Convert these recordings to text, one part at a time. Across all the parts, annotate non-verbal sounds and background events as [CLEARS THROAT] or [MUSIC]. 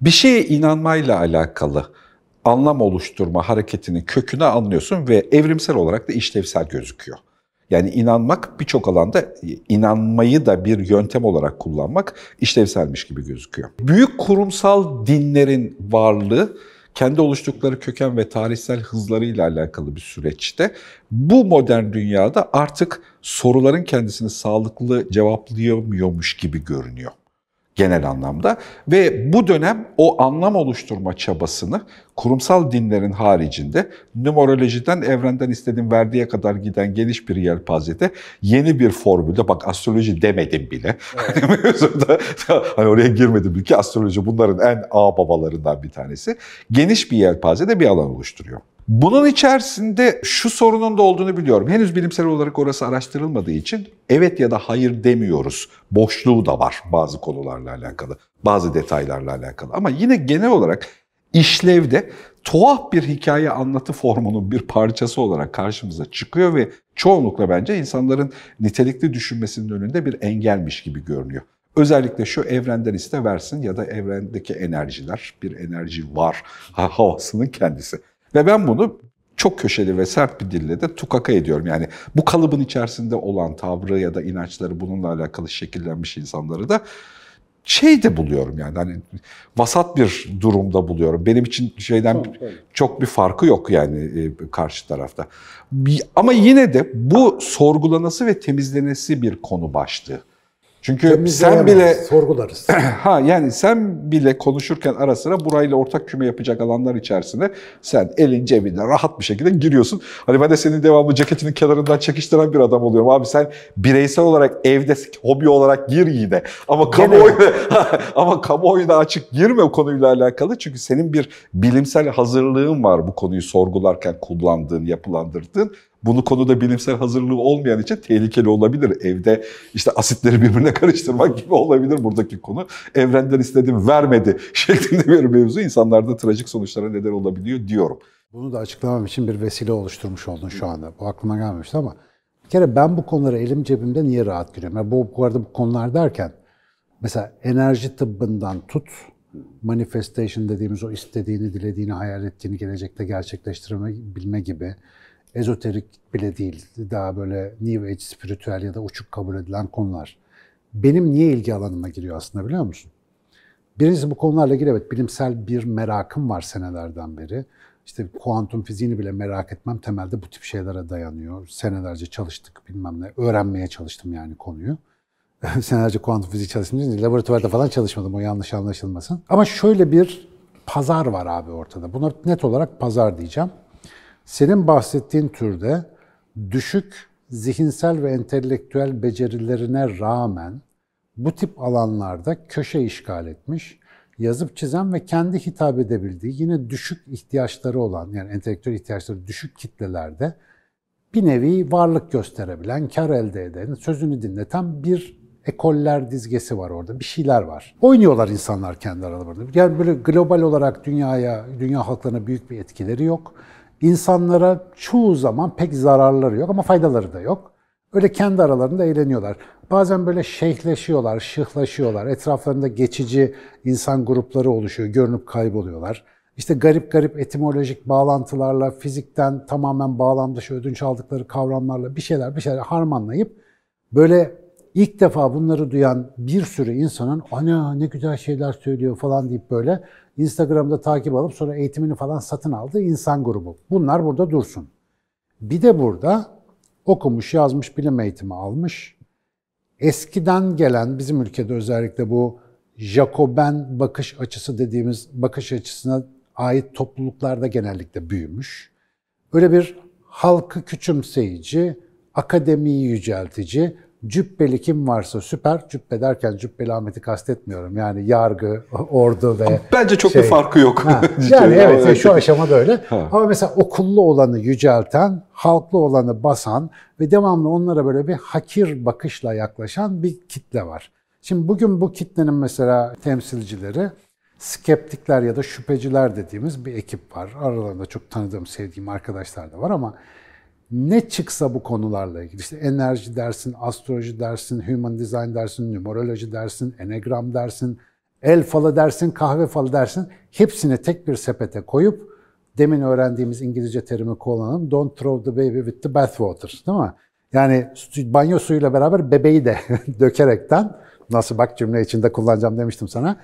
Bir şeye inanmayla alakalı anlam oluşturma hareketinin kökünü anlıyorsun ve evrimsel olarak da işlevsel gözüküyor. Yani inanmak birçok alanda inanmayı da bir yöntem olarak kullanmak işlevselmiş gibi gözüküyor. Büyük kurumsal dinlerin varlığı kendi oluştukları köken ve tarihsel hızlarıyla alakalı bir süreçte bu modern dünyada artık soruların kendisini sağlıklı cevaplayamıyormuş gibi görünüyor genel anlamda ve bu dönem o anlam oluşturma çabasını kurumsal dinlerin haricinde numerolojiden evrenden istediğim verdiğe kadar giden geniş bir yelpazede yeni bir formülde bak astroloji demedim bile. Evet. [LAUGHS] hani oraya girmedim bile ki astroloji bunların en ağ babalarından bir tanesi. Geniş bir yelpazede bir alan oluşturuyor. Bunun içerisinde şu sorunun da olduğunu biliyorum. Henüz bilimsel olarak orası araştırılmadığı için evet ya da hayır demiyoruz. Boşluğu da var bazı konularla alakalı, bazı detaylarla alakalı. Ama yine genel olarak işlevde tuhaf bir hikaye anlatı formunun bir parçası olarak karşımıza çıkıyor ve çoğunlukla bence insanların nitelikli düşünmesinin önünde bir engelmiş gibi görünüyor. Özellikle şu evrenden iste versin ya da evrendeki enerjiler, bir enerji var havasının kendisi. Ve ben bunu çok köşeli ve sert bir dille de tukaka ediyorum. Yani bu kalıbın içerisinde olan tavrı ya da inançları bununla alakalı şekillenmiş insanları da şey de buluyorum yani hani vasat bir durumda buluyorum. Benim için şeyden çok bir farkı yok yani e, karşı tarafta. Ama yine de bu sorgulanası ve temizlenesi bir konu başlığı. Çünkü sen bile sorgularız. [CLEARS THROAT] ha yani sen bile konuşurken ara sıra burayla ortak küme yapacak alanlar içerisinde sen elin cebinde rahat bir şekilde giriyorsun. Hani ben de senin devamlı ceketinin kenarından çekiştiren bir adam oluyorum. Abi sen bireysel olarak evde hobi olarak gir yine. Ama kamuoyuna [LAUGHS] ama kamuoyuna açık girme o konuyla alakalı. Çünkü senin bir bilimsel hazırlığın var bu konuyu sorgularken kullandığın, yapılandırdığın. Bunu konuda bilimsel hazırlığı olmayan için tehlikeli olabilir. Evde işte asitleri birbirine karıştırmak gibi olabilir buradaki konu. Evrenden istedim vermedi [LAUGHS] şeklinde bir mevzu insanlarda trajik sonuçlara neden olabiliyor diyorum. Bunu da açıklamam için bir vesile oluşturmuş oldun şu anda. Bu aklıma gelmemişti ama bir kere ben bu konuları elim cebimde niye rahat giriyorum? Yani bu, bu arada bu konular derken mesela enerji tıbbından tut, manifestation dediğimiz o istediğini, dilediğini, hayal ettiğini gelecekte gerçekleştirebilme gibi ezoterik bile değil, daha böyle New Age, spiritüel ya da uçuk kabul edilen konular. Benim niye ilgi alanıma giriyor aslında biliyor musun? Birincisi bu konularla ilgili evet bilimsel bir merakım var senelerden beri. İşte kuantum fiziğini bile merak etmem temelde bu tip şeylere dayanıyor. Senelerce çalıştık bilmem ne, öğrenmeye çalıştım yani konuyu. [LAUGHS] Senelerce kuantum fiziği çalıştım. Laboratuvarda falan çalışmadım o yanlış anlaşılmasın. Ama şöyle bir pazar var abi ortada. Buna net olarak pazar diyeceğim. Senin bahsettiğin türde düşük zihinsel ve entelektüel becerilerine rağmen bu tip alanlarda köşe işgal etmiş, yazıp çizen ve kendi hitap edebildiği yine düşük ihtiyaçları olan yani entelektüel ihtiyaçları düşük kitlelerde bir nevi varlık gösterebilen, kar elde eden, sözünü dinleten bir ekoller dizgesi var orada. Bir şeyler var. Oynuyorlar insanlar kendi aralarında. Yani böyle global olarak dünyaya, dünya halklarına büyük bir etkileri yok. İnsanlara çoğu zaman pek zararları yok ama faydaları da yok. Öyle kendi aralarında eğleniyorlar. Bazen böyle şeyhleşiyorlar, şıhlaşıyorlar. Etraflarında geçici insan grupları oluşuyor, görünüp kayboluyorlar. İşte garip garip etimolojik bağlantılarla, fizikten tamamen bağlam dışı ödünç aldıkları kavramlarla bir şeyler bir şeyler harmanlayıp böyle ilk defa bunları duyan bir sürü insanın ana ne güzel şeyler söylüyor falan deyip böyle Instagram'da takip alıp sonra eğitimini falan satın aldığı insan grubu. Bunlar burada dursun. Bir de burada okumuş, yazmış, bilim eğitimi almış. Eskiden gelen bizim ülkede özellikle bu Jacoben bakış açısı dediğimiz bakış açısına ait topluluklarda genellikle büyümüş. Öyle bir halkı küçümseyici, akademiyi yüceltici, Cübbeli kim varsa süper. Cübbe derken Cübbeli Ahmet'i kastetmiyorum. Yani yargı, ordu ve... Bence çok şey, bir farkı yok. Ha, [LAUGHS] yani evet, şu aşamada öyle. Ha. Ama mesela okullu olanı yücelten, halklı olanı basan ve devamlı onlara böyle bir hakir bakışla yaklaşan bir kitle var. Şimdi bugün bu kitlenin mesela temsilcileri skeptikler ya da şüpheciler dediğimiz bir ekip var. Aralarında çok tanıdığım, sevdiğim arkadaşlar da var ama ne çıksa bu konularla ilgili işte enerji dersin, astroloji dersin, human design dersin, numeroloji dersin, enegram dersin, El falı dersin, kahve falı dersin. Hepsini tek bir sepete koyup demin öğrendiğimiz İngilizce terimi kullanalım. Don't throw the baby with the bathwater. Değil mi? Yani banyo suyuyla beraber bebeği de [LAUGHS] dökerekten nasıl bak cümle içinde kullanacağım demiştim sana.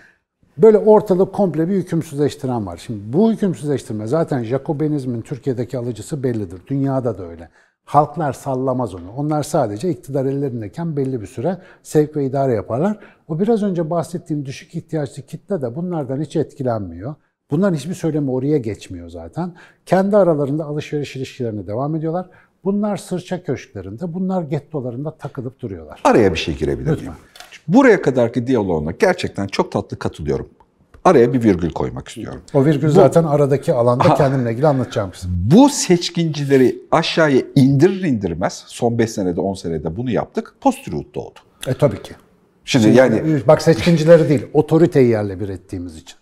Böyle ortalık komple bir hükümsüzleştiren var. Şimdi bu hükümsüzleştirme zaten Jacobenizmin Türkiye'deki alıcısı bellidir. Dünyada da öyle. Halklar sallamaz onu. Onlar sadece iktidar ellerindeyken belli bir süre sevk ve idare yaparlar. O biraz önce bahsettiğim düşük ihtiyaçlı kitle de bunlardan hiç etkilenmiyor. Bunların hiçbir söylemi oraya geçmiyor zaten. Kendi aralarında alışveriş ilişkilerine devam ediyorlar. Bunlar sırça köşklerinde, bunlar gettolarında takılıp duruyorlar. Araya bir şey girebilir miyim? Buraya kadarki diyaloğuna gerçekten çok tatlı katılıyorum. Araya bir virgül koymak istiyorum. O virgül zaten aradaki alanda kendimle ilgili anlatacağım. Bu seçkincileri aşağıya indirir indirmez, son 5 senede 10 senede bunu yaptık, post-truth doğdu. E tabii ki. Şimdi, yani Bak seçkincileri değil, otoriteyi yerle bir ettiğimiz için.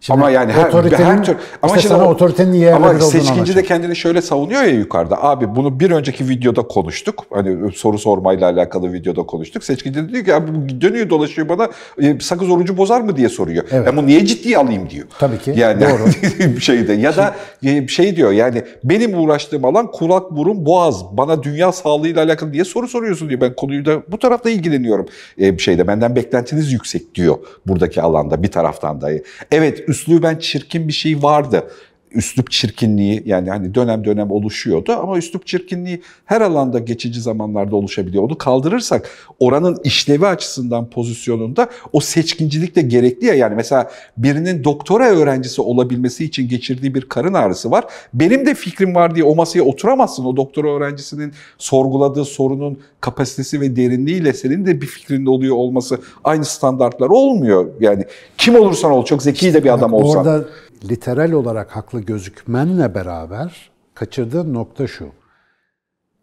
Şimdi ama yani her, otoritenin, her tür ama işte sana o, otoritenin niye ama seçkinci de kendini şöyle savunuyor ya yukarıda. Abi bunu bir önceki videoda konuştuk. Hani soru sormayla alakalı videoda konuştuk. Seçkinci de diyor ki abi dönüyor dolaşıyor bana e, sakız orucu bozar mı diye soruyor. Evet. Bunu niye ciddiye alayım diyor. Tabii ki, Yani doğru. [LAUGHS] şeyde ya da e, şey diyor yani benim uğraştığım alan kulak burun boğaz. Bana dünya sağlığıyla alakalı diye soru soruyorsun diyor. Ben konuyu da bu tarafta ilgileniyorum. E, bir şeyde benden beklentiniz yüksek diyor buradaki alanda bir taraftan da. Evet üsluben çirkin bir şey vardı. Üslup çirkinliği yani hani dönem dönem oluşuyordu ama üslup çirkinliği her alanda geçici zamanlarda oluşabiliyor. Onu kaldırırsak oranın işlevi açısından pozisyonunda o seçkincilik de gerekli ya yani mesela birinin doktora öğrencisi olabilmesi için geçirdiği bir karın ağrısı var. Benim de fikrim var diye o masaya oturamazsın. O doktora öğrencisinin sorguladığı sorunun kapasitesi ve derinliğiyle senin de bir fikrinde oluyor olması aynı standartlar olmuyor. Yani kim olursan ol çok zeki de bir adam olsan. Orada literal olarak haklı gözükmenle beraber kaçırdığın nokta şu.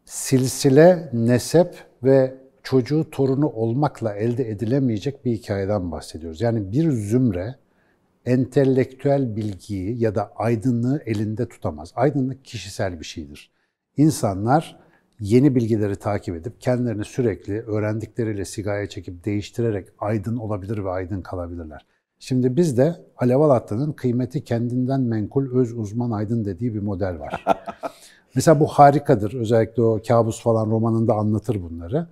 Silsile, nesep ve çocuğu torunu olmakla elde edilemeyecek bir hikayeden bahsediyoruz. Yani bir zümre entelektüel bilgiyi ya da aydınlığı elinde tutamaz. Aydınlık kişisel bir şeydir. İnsanlar yeni bilgileri takip edip kendilerini sürekli öğrendikleriyle sigaya çekip değiştirerek aydın olabilir ve aydın kalabilirler. Şimdi bizde Alev Alatlı'nın kıymeti kendinden menkul öz uzman aydın dediği bir model var. [LAUGHS] Mesela bu harikadır. Özellikle o kabus falan romanında anlatır bunları.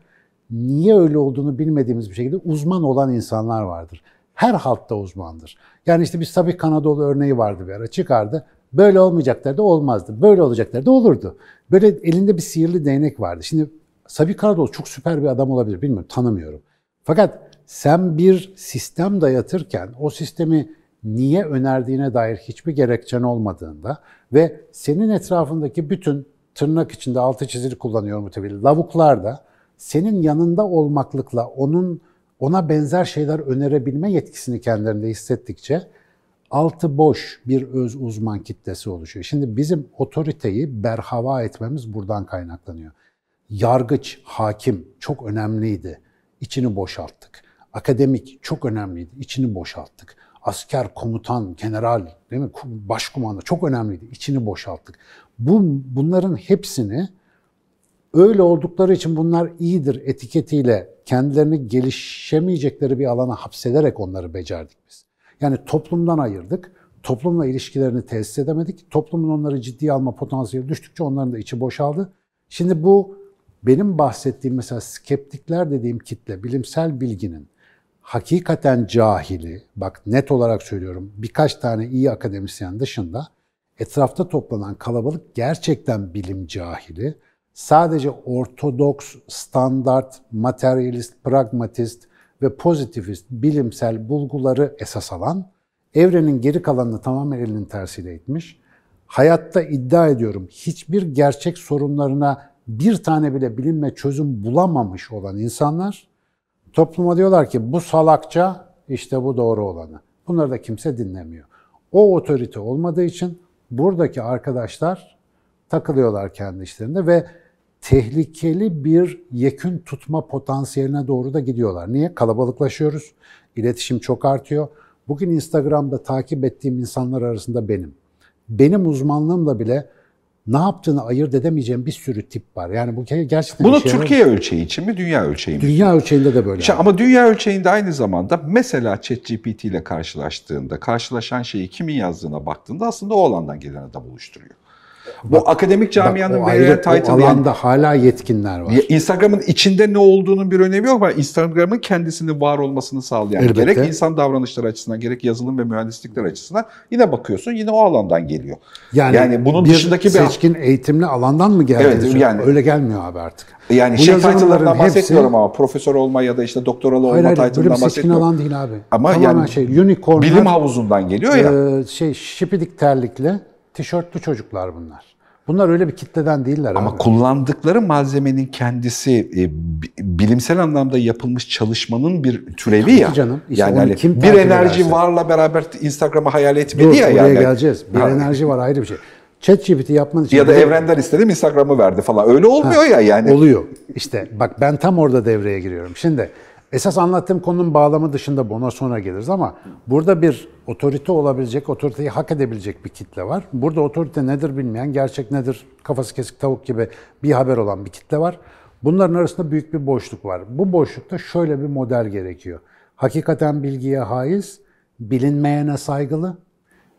Niye öyle olduğunu bilmediğimiz bir şekilde uzman olan insanlar vardır. Her halkta uzmandır. Yani işte bir Sabih Kanadoğlu örneği vardı bir ara çıkardı. Böyle olmayacaklar da olmazdı. Böyle olacaklar da olurdu. Böyle elinde bir sihirli değnek vardı. Şimdi Sabih Kanadoğlu çok süper bir adam olabilir. Bilmiyorum, tanımıyorum. Fakat sen bir sistem dayatırken o sistemi niye önerdiğine dair hiçbir gerekçen olmadığında ve senin etrafındaki bütün tırnak içinde altı çizili kullanıyorum tabii lavuklar da senin yanında olmaklıkla onun ona benzer şeyler önerebilme yetkisini kendilerinde hissettikçe altı boş bir öz uzman kitlesi oluşuyor. Şimdi bizim otoriteyi berhava etmemiz buradan kaynaklanıyor. Yargıç, hakim çok önemliydi. İçini boşalttık. Akademik çok önemliydi. İçini boşalttık. Asker, komutan, general, değil mi? Başkumanda çok önemliydi. İçini boşalttık. Bu bunların hepsini öyle oldukları için bunlar iyidir etiketiyle kendilerini gelişemeyecekleri bir alana hapsederek onları becerdik biz. Yani toplumdan ayırdık. Toplumla ilişkilerini tesis edemedik. Toplumun onları ciddiye alma potansiyeli düştükçe onların da içi boşaldı. Şimdi bu benim bahsettiğim mesela skeptikler dediğim kitle, bilimsel bilginin hakikaten cahili, bak net olarak söylüyorum birkaç tane iyi akademisyen dışında etrafta toplanan kalabalık gerçekten bilim cahili. Sadece ortodoks, standart, materyalist, pragmatist ve pozitivist bilimsel bulguları esas alan, evrenin geri kalanını tamamen elinin tersiyle itmiş. Hayatta iddia ediyorum hiçbir gerçek sorunlarına bir tane bile bilimle çözüm bulamamış olan insanlar topluma diyorlar ki bu salakça işte bu doğru olanı. Bunları da kimse dinlemiyor. O otorite olmadığı için buradaki arkadaşlar takılıyorlar kendi işlerinde ve tehlikeli bir yekün tutma potansiyeline doğru da gidiyorlar. Niye? Kalabalıklaşıyoruz. İletişim çok artıyor. Bugün Instagram'da takip ettiğim insanlar arasında benim. Benim uzmanlığımla bile ne yaptığını ayırt edemeyeceğim bir sürü tip var. Yani bu gerçekten Bunu Türkiye ölçeği için mi, dünya ölçeği mi? Dünya ölçeğinde de böyle. İşte ama dünya ölçeğinde aynı zamanda mesela ChatGPT ile karşılaştığında, karşılaşan şeyi kimin yazdığına baktığında aslında o alandan geleni de buluşturuyor. Bu akademik Bak, camianın o verilen ayrı, o title yani alanda hala yetkinler var. Instagram'ın içinde ne olduğunun bir önemi yok ama Instagram'ın kendisinin var olmasını sağlayan Elbette. gerek insan davranışları açısından gerek yazılım ve mühendislikler açısından yine bakıyorsun yine o alandan geliyor. Yani, bunun bir dışındaki bir seçkin eğitimli alandan mı geldi? Evet, diyorsun? yani- öyle gelmiyor abi artık. yani Bu şey title'larından hepsi- bahsetmiyorum ama profesör olma ya da işte doktoralı olma title'ından bahsetmiyorum. alan değil abi. Ama Tamamen yani şey unicornlar, Bilim havuzundan geliyor ya. e, şey şipidik terlikli, tişörtlü çocuklar bunlar. Bunlar öyle bir kitleden değiller Ama abi. kullandıkları malzemenin kendisi e, bi- bilimsel anlamda yapılmış çalışmanın bir türevi ya. canım. İşte yani hani kim bir enerji ederse. varla beraber Instagram'ı hayal etmedi Dur, ya oraya yani. geleceğiz. Bir Ha. enerji var ayrı bir şey. ChatGPT yapman için Ya da evrenden istedim Instagram'ı verdi falan. Öyle olmuyor ya yani. Oluyor. İşte bak ben tam orada devreye giriyorum. Şimdi esas anlattığım konunun bağlamı dışında bu, ona sonra geliriz ama burada bir otorite olabilecek, otoriteyi hak edebilecek bir kitle var. Burada otorite nedir bilmeyen, gerçek nedir kafası kesik tavuk gibi bir haber olan bir kitle var. Bunların arasında büyük bir boşluk var. Bu boşlukta şöyle bir model gerekiyor. Hakikaten bilgiye haiz, bilinmeyene saygılı,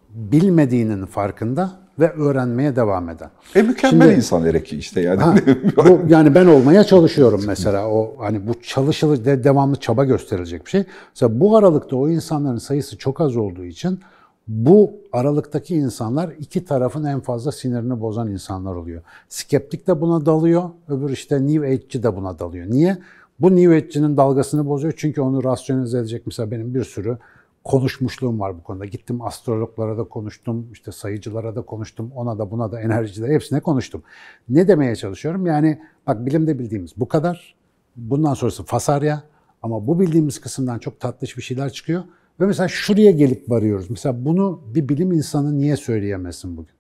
bilmediğinin farkında ve öğrenmeye devam eden. E mükemmel Şimdi- insan ereki işte yani. Ha, [LAUGHS] bu, yani ben olmaya çalışıyorum mesela. O hani bu çalışılır de, devamlı çaba gösterilecek bir şey. Mesela bu aralıkta o insanların sayısı çok az olduğu için bu aralıktaki insanlar iki tarafın en fazla sinirini bozan insanlar oluyor. Skeptik de buna dalıyor, öbür işte New Age'ci de buna dalıyor. Niye? Bu New Age'cinin dalgasını bozuyor çünkü onu rasyonize edecek. Mesela benim bir sürü konuşmuşluğum var bu konuda. Gittim astrologlara da konuştum, işte sayıcılara da konuştum, ona da buna da enerjilere hepsine konuştum. Ne demeye çalışıyorum? Yani bak bilimde bildiğimiz bu kadar. Bundan sonrası fasarya ama bu bildiğimiz kısımdan çok tatlış bir şeyler çıkıyor. Ve mesela şuraya gelip varıyoruz. Mesela bunu bir bilim insanı niye söyleyemesin bugün?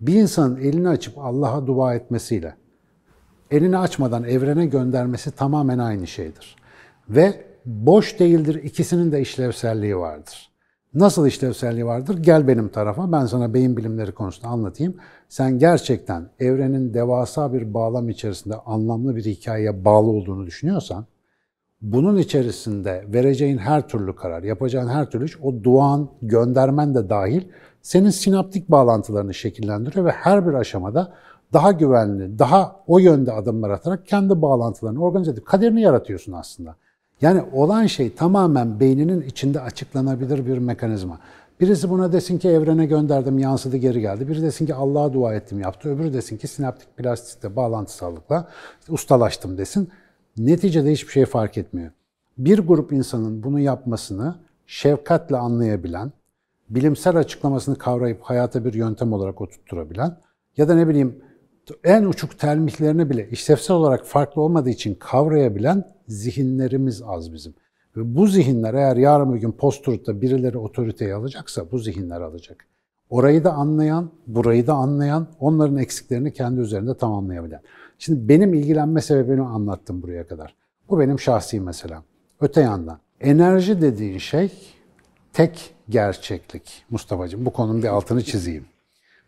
Bir insanın elini açıp Allah'a dua etmesiyle elini açmadan evrene göndermesi tamamen aynı şeydir. Ve boş değildir, ikisinin de işlevselliği vardır. Nasıl işlevselliği vardır? Gel benim tarafa, ben sana beyin bilimleri konusunda anlatayım. Sen gerçekten evrenin devasa bir bağlam içerisinde anlamlı bir hikayeye bağlı olduğunu düşünüyorsan, bunun içerisinde vereceğin her türlü karar, yapacağın her türlü iş, o duan, göndermen de dahil senin sinaptik bağlantılarını şekillendiriyor ve her bir aşamada daha güvenli, daha o yönde adımlar atarak kendi bağlantılarını organize edip kaderini yaratıyorsun aslında. Yani olan şey tamamen beyninin içinde açıklanabilir bir mekanizma. Birisi buna desin ki evrene gönderdim, yansıdı geri geldi. Biri desin ki Allah'a dua ettim yaptı. Öbürü desin ki sinaptik plastikte bağlantısallıkla işte ustalaştım desin. Neticede hiçbir şey fark etmiyor. Bir grup insanın bunu yapmasını şefkatle anlayabilen, bilimsel açıklamasını kavrayıp hayata bir yöntem olarak oturtturabilen ya da ne bileyim en uçuk telmihlerini bile işlevsel olarak farklı olmadığı için kavrayabilen zihinlerimiz az bizim. Ve bu zihinler eğer yarın bir gün post-truth'ta birileri otoriteyi alacaksa bu zihinler alacak. Orayı da anlayan, burayı da anlayan, onların eksiklerini kendi üzerinde tamamlayabilen. Şimdi benim ilgilenme sebebimi anlattım buraya kadar. Bu benim şahsi meselem. Öte yandan enerji dediğin şey tek gerçeklik Mustafa'cığım. Bu konunun bir altını çizeyim.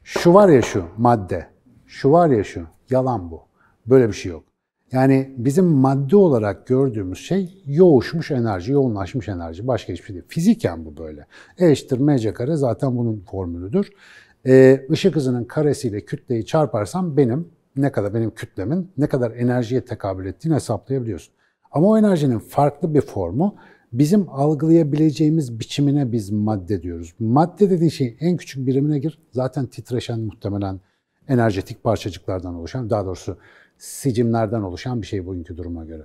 Şu var ya şu madde, şu var ya şu, yalan bu. Böyle bir şey yok. Yani bizim madde olarak gördüğümüz şey yoğuşmuş enerji, yoğunlaşmış enerji. Başka hiçbir şey değil. Fiziken bu böyle. E eşittir mc kare zaten bunun formülüdür. Ee, ışık hızının karesiyle kütleyi çarparsam benim ne kadar benim kütlemin ne kadar enerjiye tekabül ettiğini hesaplayabiliyorsun. Ama o enerjinin farklı bir formu bizim algılayabileceğimiz biçimine biz madde diyoruz. Madde dediğin şey en küçük birimine gir. Zaten titreşen muhtemelen enerjetik parçacıklardan oluşan, daha doğrusu sicimlerden oluşan bir şey bugünkü duruma göre.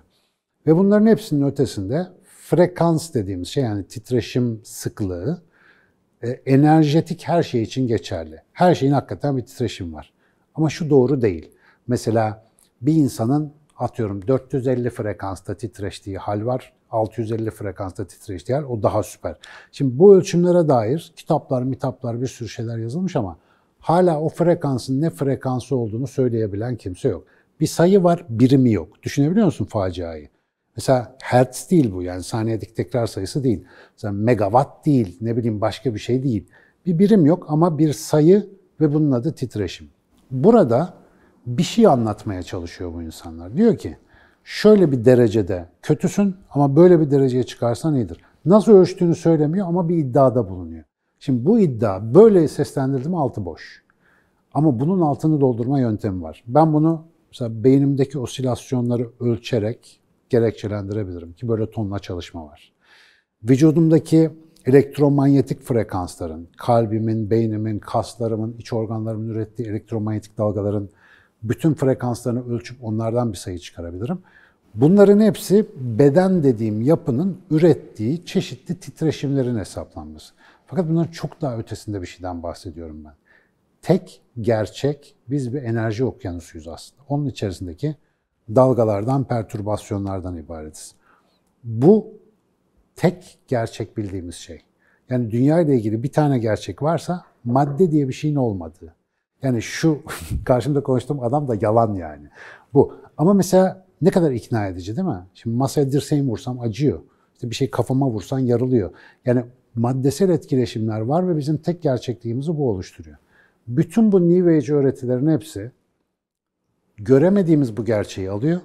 Ve bunların hepsinin ötesinde frekans dediğimiz şey yani titreşim sıklığı e, enerjetik her şey için geçerli. Her şeyin hakikaten bir titreşim var. Ama şu doğru değil. Mesela bir insanın atıyorum 450 frekansta titreştiği hal var. 650 frekansta titreştiği hal o daha süper. Şimdi bu ölçümlere dair kitaplar, mitaplar bir sürü şeyler yazılmış ama hala o frekansın ne frekansı olduğunu söyleyebilen kimse yok. Bir sayı var, birimi yok. Düşünebiliyor musun faciayı? Mesela hertz değil bu yani saniyedeki tekrar sayısı değil. Mesela megawatt değil, ne bileyim başka bir şey değil. Bir birim yok ama bir sayı ve bunun adı titreşim. Burada bir şey anlatmaya çalışıyor bu insanlar. Diyor ki şöyle bir derecede kötüsün ama böyle bir dereceye çıkarsan iyidir. Nasıl ölçtüğünü söylemiyor ama bir iddiada bulunuyor. Şimdi bu iddia böyle seslendirdim altı boş. Ama bunun altını doldurma yöntemi var. Ben bunu mesela beynimdeki osilasyonları ölçerek gerekçelendirebilirim ki böyle tonla çalışma var. Vücudumdaki elektromanyetik frekansların, kalbimin, beynimin, kaslarımın, iç organlarımın ürettiği elektromanyetik dalgaların bütün frekanslarını ölçüp onlardan bir sayı çıkarabilirim. Bunların hepsi beden dediğim yapının ürettiği çeşitli titreşimlerin hesaplanması. Fakat bunların çok daha ötesinde bir şeyden bahsediyorum ben. Tek gerçek biz bir enerji okyanusuyuz aslında. Onun içerisindeki dalgalardan, pertürbasyonlardan ibaretiz. Bu tek gerçek bildiğimiz şey. Yani dünya ile ilgili bir tane gerçek varsa madde diye bir şeyin olmadığı. Yani şu [LAUGHS] karşımda konuştuğum adam da yalan yani. Bu. Ama mesela ne kadar ikna edici değil mi? Şimdi masaya dirseğimi vursam acıyor. İşte bir şey kafama vursan yarılıyor. Yani maddesel etkileşimler var ve bizim tek gerçekliğimizi bu oluşturuyor. Bütün bu New Age öğretilerin hepsi göremediğimiz bu gerçeği alıyor.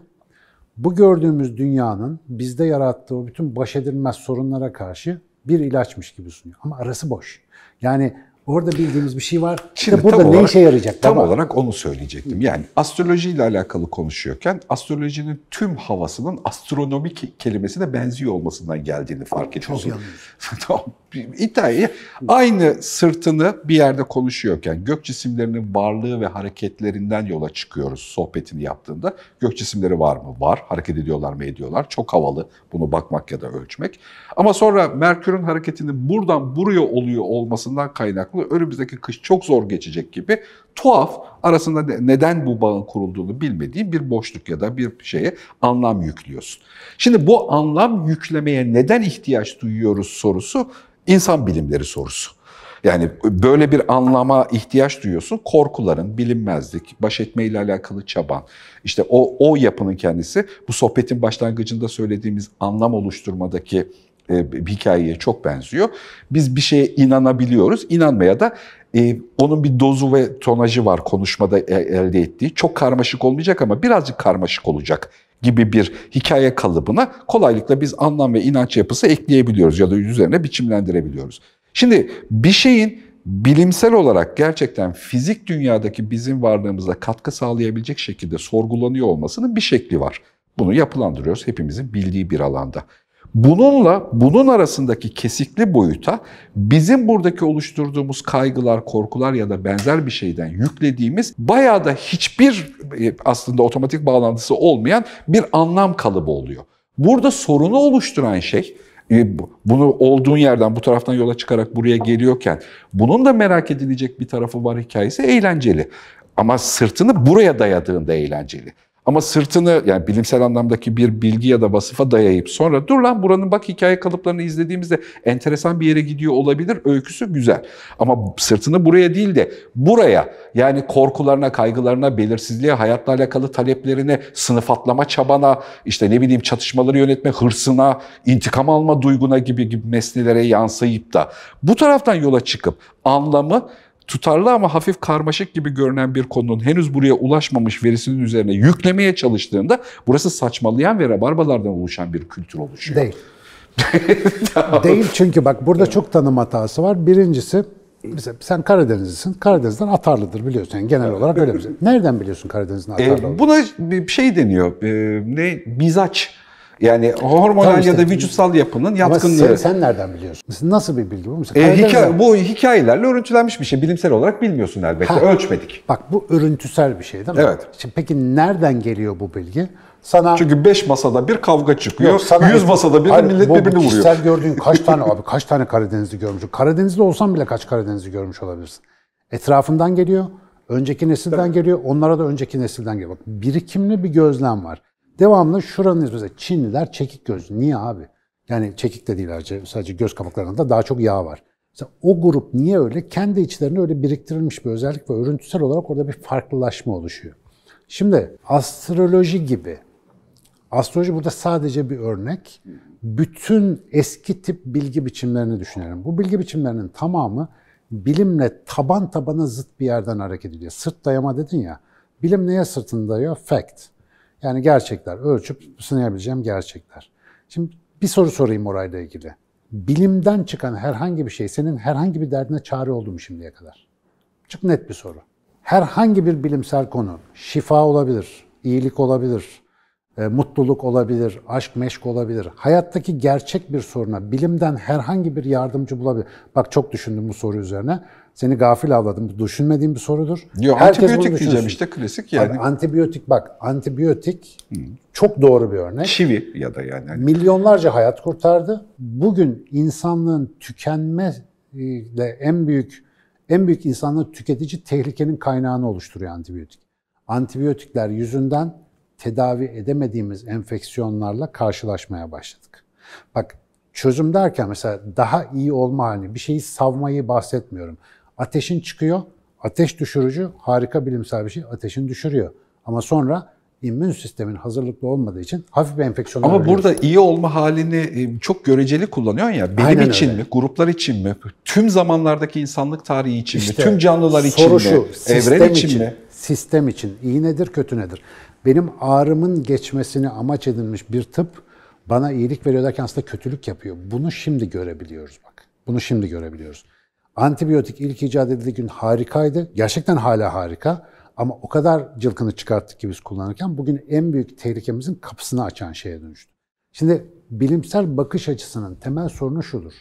Bu gördüğümüz dünyanın bizde yarattığı bütün baş edilmez sorunlara karşı bir ilaçmış gibi sunuyor. Ama arası boş. Yani Orada bildiğimiz bir şey var. Şimdi işte burada tam ne olarak, işe yarayacak? Tam Tamam. olarak onu söyleyecektim. Yani astrolojiyle alakalı konuşuyorken astrolojinin tüm havasının astronomik kelimesine benziyor olmasından geldiğini fark ediyorsun. yanlış. [LAUGHS] tamam. İddiayı aynı sırtını bir yerde konuşuyorken gök cisimlerinin varlığı ve hareketlerinden yola çıkıyoruz sohbetini yaptığında. Gök cisimleri var mı? Var. Hareket ediyorlar mı? Ediyorlar. Çok havalı bunu bakmak ya da ölçmek. Ama sonra Merkür'ün hareketinin buradan buraya oluyor olmasından kaynaklı önümüzdeki kış çok zor geçecek gibi tuhaf arasında neden bu bağın kurulduğunu bilmediğin bir boşluk ya da bir şeye anlam yüklüyorsun. Şimdi bu anlam yüklemeye neden ihtiyaç duyuyoruz sorusu insan bilimleri sorusu. Yani böyle bir anlama ihtiyaç duyuyorsun. Korkuların, bilinmezlik, baş etmeyle alakalı çaban. İşte o, o yapının kendisi bu sohbetin başlangıcında söylediğimiz anlam oluşturmadaki e, hikayeye çok benziyor. Biz bir şeye inanabiliyoruz. İnanmaya da e, onun bir dozu ve tonajı var konuşmada e, elde ettiği. Çok karmaşık olmayacak ama birazcık karmaşık olacak gibi bir hikaye kalıbına kolaylıkla biz anlam ve inanç yapısı ekleyebiliyoruz ya da üzerine biçimlendirebiliyoruz. Şimdi bir şeyin bilimsel olarak gerçekten fizik dünyadaki bizim varlığımıza katkı sağlayabilecek şekilde sorgulanıyor olmasının bir şekli var. Bunu yapılandırıyoruz hepimizin bildiği bir alanda. Bununla bunun arasındaki kesikli boyuta bizim buradaki oluşturduğumuz kaygılar, korkular ya da benzer bir şeyden yüklediğimiz bayağı da hiçbir e, aslında otomatik bağlantısı olmayan bir anlam kalıbı oluyor. Burada sorunu oluşturan şey e, bunu olduğun yerden bu taraftan yola çıkarak buraya geliyorken bunun da merak edilecek bir tarafı var hikayesi eğlenceli. Ama sırtını buraya dayadığında eğlenceli. Ama sırtını yani bilimsel anlamdaki bir bilgi ya da vasıfa dayayıp sonra dur lan buranın bak hikaye kalıplarını izlediğimizde enteresan bir yere gidiyor olabilir. Öyküsü güzel. Ama sırtını buraya değil de buraya yani korkularına, kaygılarına, belirsizliğe, hayatla alakalı taleplerine, sınıf atlama çabana, işte ne bileyim çatışmaları yönetme hırsına, intikam alma duyguna gibi gibi mesnelere yansıyıp da bu taraftan yola çıkıp anlamı tutarlı ama hafif karmaşık gibi görünen bir konunun henüz buraya ulaşmamış verisinin üzerine yüklemeye çalıştığında burası saçmalayan ve rabarbalardan oluşan bir kültür oluşuyor. Değil. [LAUGHS] Değil çünkü bak burada çok tanım hatası var. Birincisi mesela sen Karadenizlisin. Karadeniz'den atarlıdır biliyorsun. Yani genel olarak öyle bir şey. Nereden biliyorsun Karadeniz'in atarlı olduğunu? E, buna bir şey deniyor. E, ne? Mizaç. Yani hormonal Tamam işte. ya da vücutsal yapının Ama yatkınlığı. sen, sen nereden biliyorsun? Nasıl bir bilgi bu? Mesela E, hikaye, bu hikayelerle örüntülenmiş bir şey. Bilimsel olarak bilmiyorsun elbette. Ha. Ölçmedik. Bak bu örüntüsel bir şey değil mi? Evet. Şimdi peki nereden geliyor bu bilgi? Sana Çünkü 5 masada bir kavga çıkıyor. Yok, sana- 100 masada bir de millet bu- birbirini vuruyor. Kişisel gördüğün kaç [LAUGHS] tane abi kaç tane Karadenizli görmüş? Karadenizli olsan bile kaç Karadenizli görmüş olabilirsin? Etrafından geliyor, önceki nesilden geliyor, onlara da önceki nesilden geliyor. Bak birikimli bir gözlem var. Devamlı şuranın mesela Çinliler çekik gözlü. Niye abi? Yani çekik de değil sadece, sadece göz kapaklarında daha çok yağ var. Mesela o grup niye öyle? Kendi içlerinde öyle biriktirilmiş bir özellik ve örüntüsel olarak orada bir farklılaşma oluşuyor. Şimdi astroloji gibi Astroloji burada sadece bir örnek. Bütün eski tip bilgi biçimlerini düşünelim. Bu bilgi biçimlerinin tamamı bilimle taban tabana zıt bir yerden hareket ediyor. Sırt dayama dedin ya. Bilim neye sırtını dayıyor? Fact. Yani gerçekler. Ölçüp sınayabileceğim gerçekler. Şimdi bir soru sorayım orayla ilgili. Bilimden çıkan herhangi bir şey senin herhangi bir derdine çare oldu mu şimdiye kadar? Çok net bir soru. Herhangi bir bilimsel konu, şifa olabilir, iyilik olabilir, e, mutluluk olabilir, aşk meşk olabilir. Hayattaki gerçek bir soruna bilimden herhangi bir yardımcı bulabilir. Bak çok düşündüm bu soru üzerine. Seni gafil avladım. Bu düşünmediğim bir sorudur. Yok Herkes antibiyotik diyeceğim işte klasik Abi, yani. antibiyotik bak, antibiyotik çok doğru bir örnek. Çivi ya da yani. Hani Milyonlarca hayat kurtardı. Bugün insanlığın tükenmeyle en büyük en büyük insanlığı tüketici tehlikenin kaynağını oluşturuyor antibiyotik. Antibiyotikler yüzünden tedavi edemediğimiz enfeksiyonlarla karşılaşmaya başladık. Bak çözüm derken mesela daha iyi olma hani bir şeyi savmayı bahsetmiyorum. Ateşin çıkıyor, ateş düşürücü harika bilimsel bir şey ateşin düşürüyor. Ama sonra immün sistemin hazırlıklı olmadığı için hafif bir enfeksiyonlar Ama ölüyoruz. burada iyi olma halini e, çok göreceli kullanıyorsun ya. Bilim Aynen için öyle. mi, gruplar için mi, tüm zamanlardaki insanlık tarihi için İşte mi, tüm canlılar için soru mi, şu, evren için, mi? Sistem için iyi nedir, kötü nedir? Benim ağrımın geçmesini amaç edilmiş bir tıp bana iyilik veriyor derken aslında kötülük yapıyor. Bunu şimdi görebiliyoruz bak. Bunu şimdi görebiliyoruz. Antibiyotik ilk icat edildiği gün harikaydı. Gerçekten hala harika. Ama o kadar cılkını çıkarttık ki biz kullanırken bugün en büyük tehlikemizin kapısını açan şeye dönüştü. Şimdi bilimsel bakış açısının temel sorunu şudur.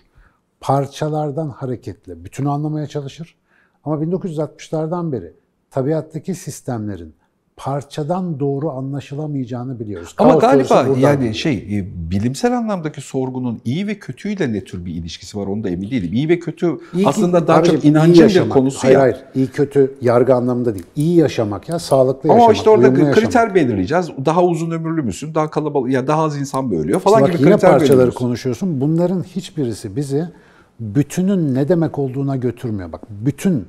Parçalardan hareketle bütünü anlamaya çalışır. Ama 1960'lardan beri tabiattaki sistemlerin parçadan doğru anlaşılamayacağını biliyoruz. Ama Kaos galiba yani geliyor. şey e, bilimsel anlamdaki sorgunun iyi ve kötüyle ne tür bir ilişkisi var onu da emin değilim. İyi ve kötü İyi ki- aslında daha abicim, çok inancın bir konusu hayır, ya. Hayır, iyi kötü yargı anlamında değil. İyi yaşamak ya, sağlıklı yaşamak. Ama işte orada uyumlu yaşamak. kriter belirleyeceğiz. Daha uzun ömürlü müsün? Daha kalabalık ya daha az insan mı ölüyor falan Bak gibi yine kriter parçaları konuşuyorsun. Bunların hiçbirisi bizi bütünün ne demek olduğuna götürmüyor. Bak bütün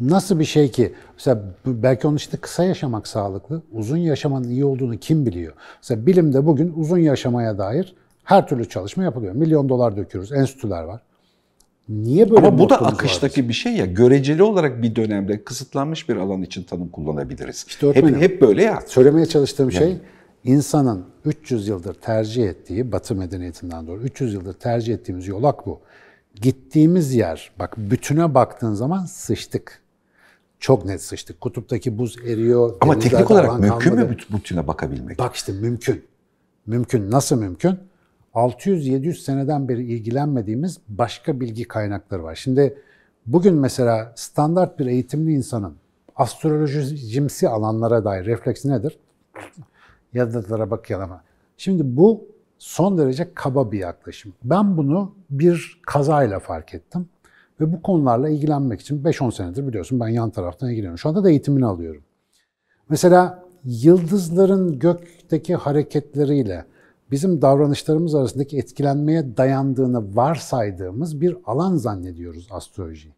nasıl bir şey ki mesela belki onun işte kısa yaşamak sağlıklı, uzun yaşamanın iyi olduğunu kim biliyor? Mesela bilimde bugün uzun yaşamaya dair her türlü çalışma yapılıyor. Milyon dolar döküyoruz, enstitüler var. Niye böyle Ama bu da mottomuz var akıştaki bir şey ya. Göreceli olarak bir dönemde kısıtlanmış bir alan için tanım kullanabiliriz. İşte hep, hep böyle ya. Söylemeye çalıştığım şey insanın 300 yıldır tercih ettiği, Batı medeniyetinden doğru 300 yıldır tercih ettiğimiz yolak bu. Gittiğimiz yer, bak bütüne baktığın zaman sıçtık. Çok net sıçtık. Kutuptaki buz eriyor. Ama teknik olarak mümkün kalmadı. mü büt- bütüne bakabilmek? Bak işte mümkün. Mümkün. Nasıl mümkün? 600-700 seneden beri ilgilenmediğimiz başka bilgi kaynakları var. Şimdi bugün mesela standart bir eğitimli insanın astrolojimsi alanlara dair refleksi nedir? Yıldızlara bakayım ama. Şimdi bu son derece kaba bir yaklaşım. Ben bunu bir kazayla fark ettim. Ve bu konularla ilgilenmek için 5-10 senedir biliyorsun ben yan taraftan ilgileniyorum. Şu anda da eğitimini alıyorum. Mesela yıldızların gökteki hareketleriyle bizim davranışlarımız arasındaki etkilenmeye dayandığını varsaydığımız bir alan zannediyoruz astrolojiyi.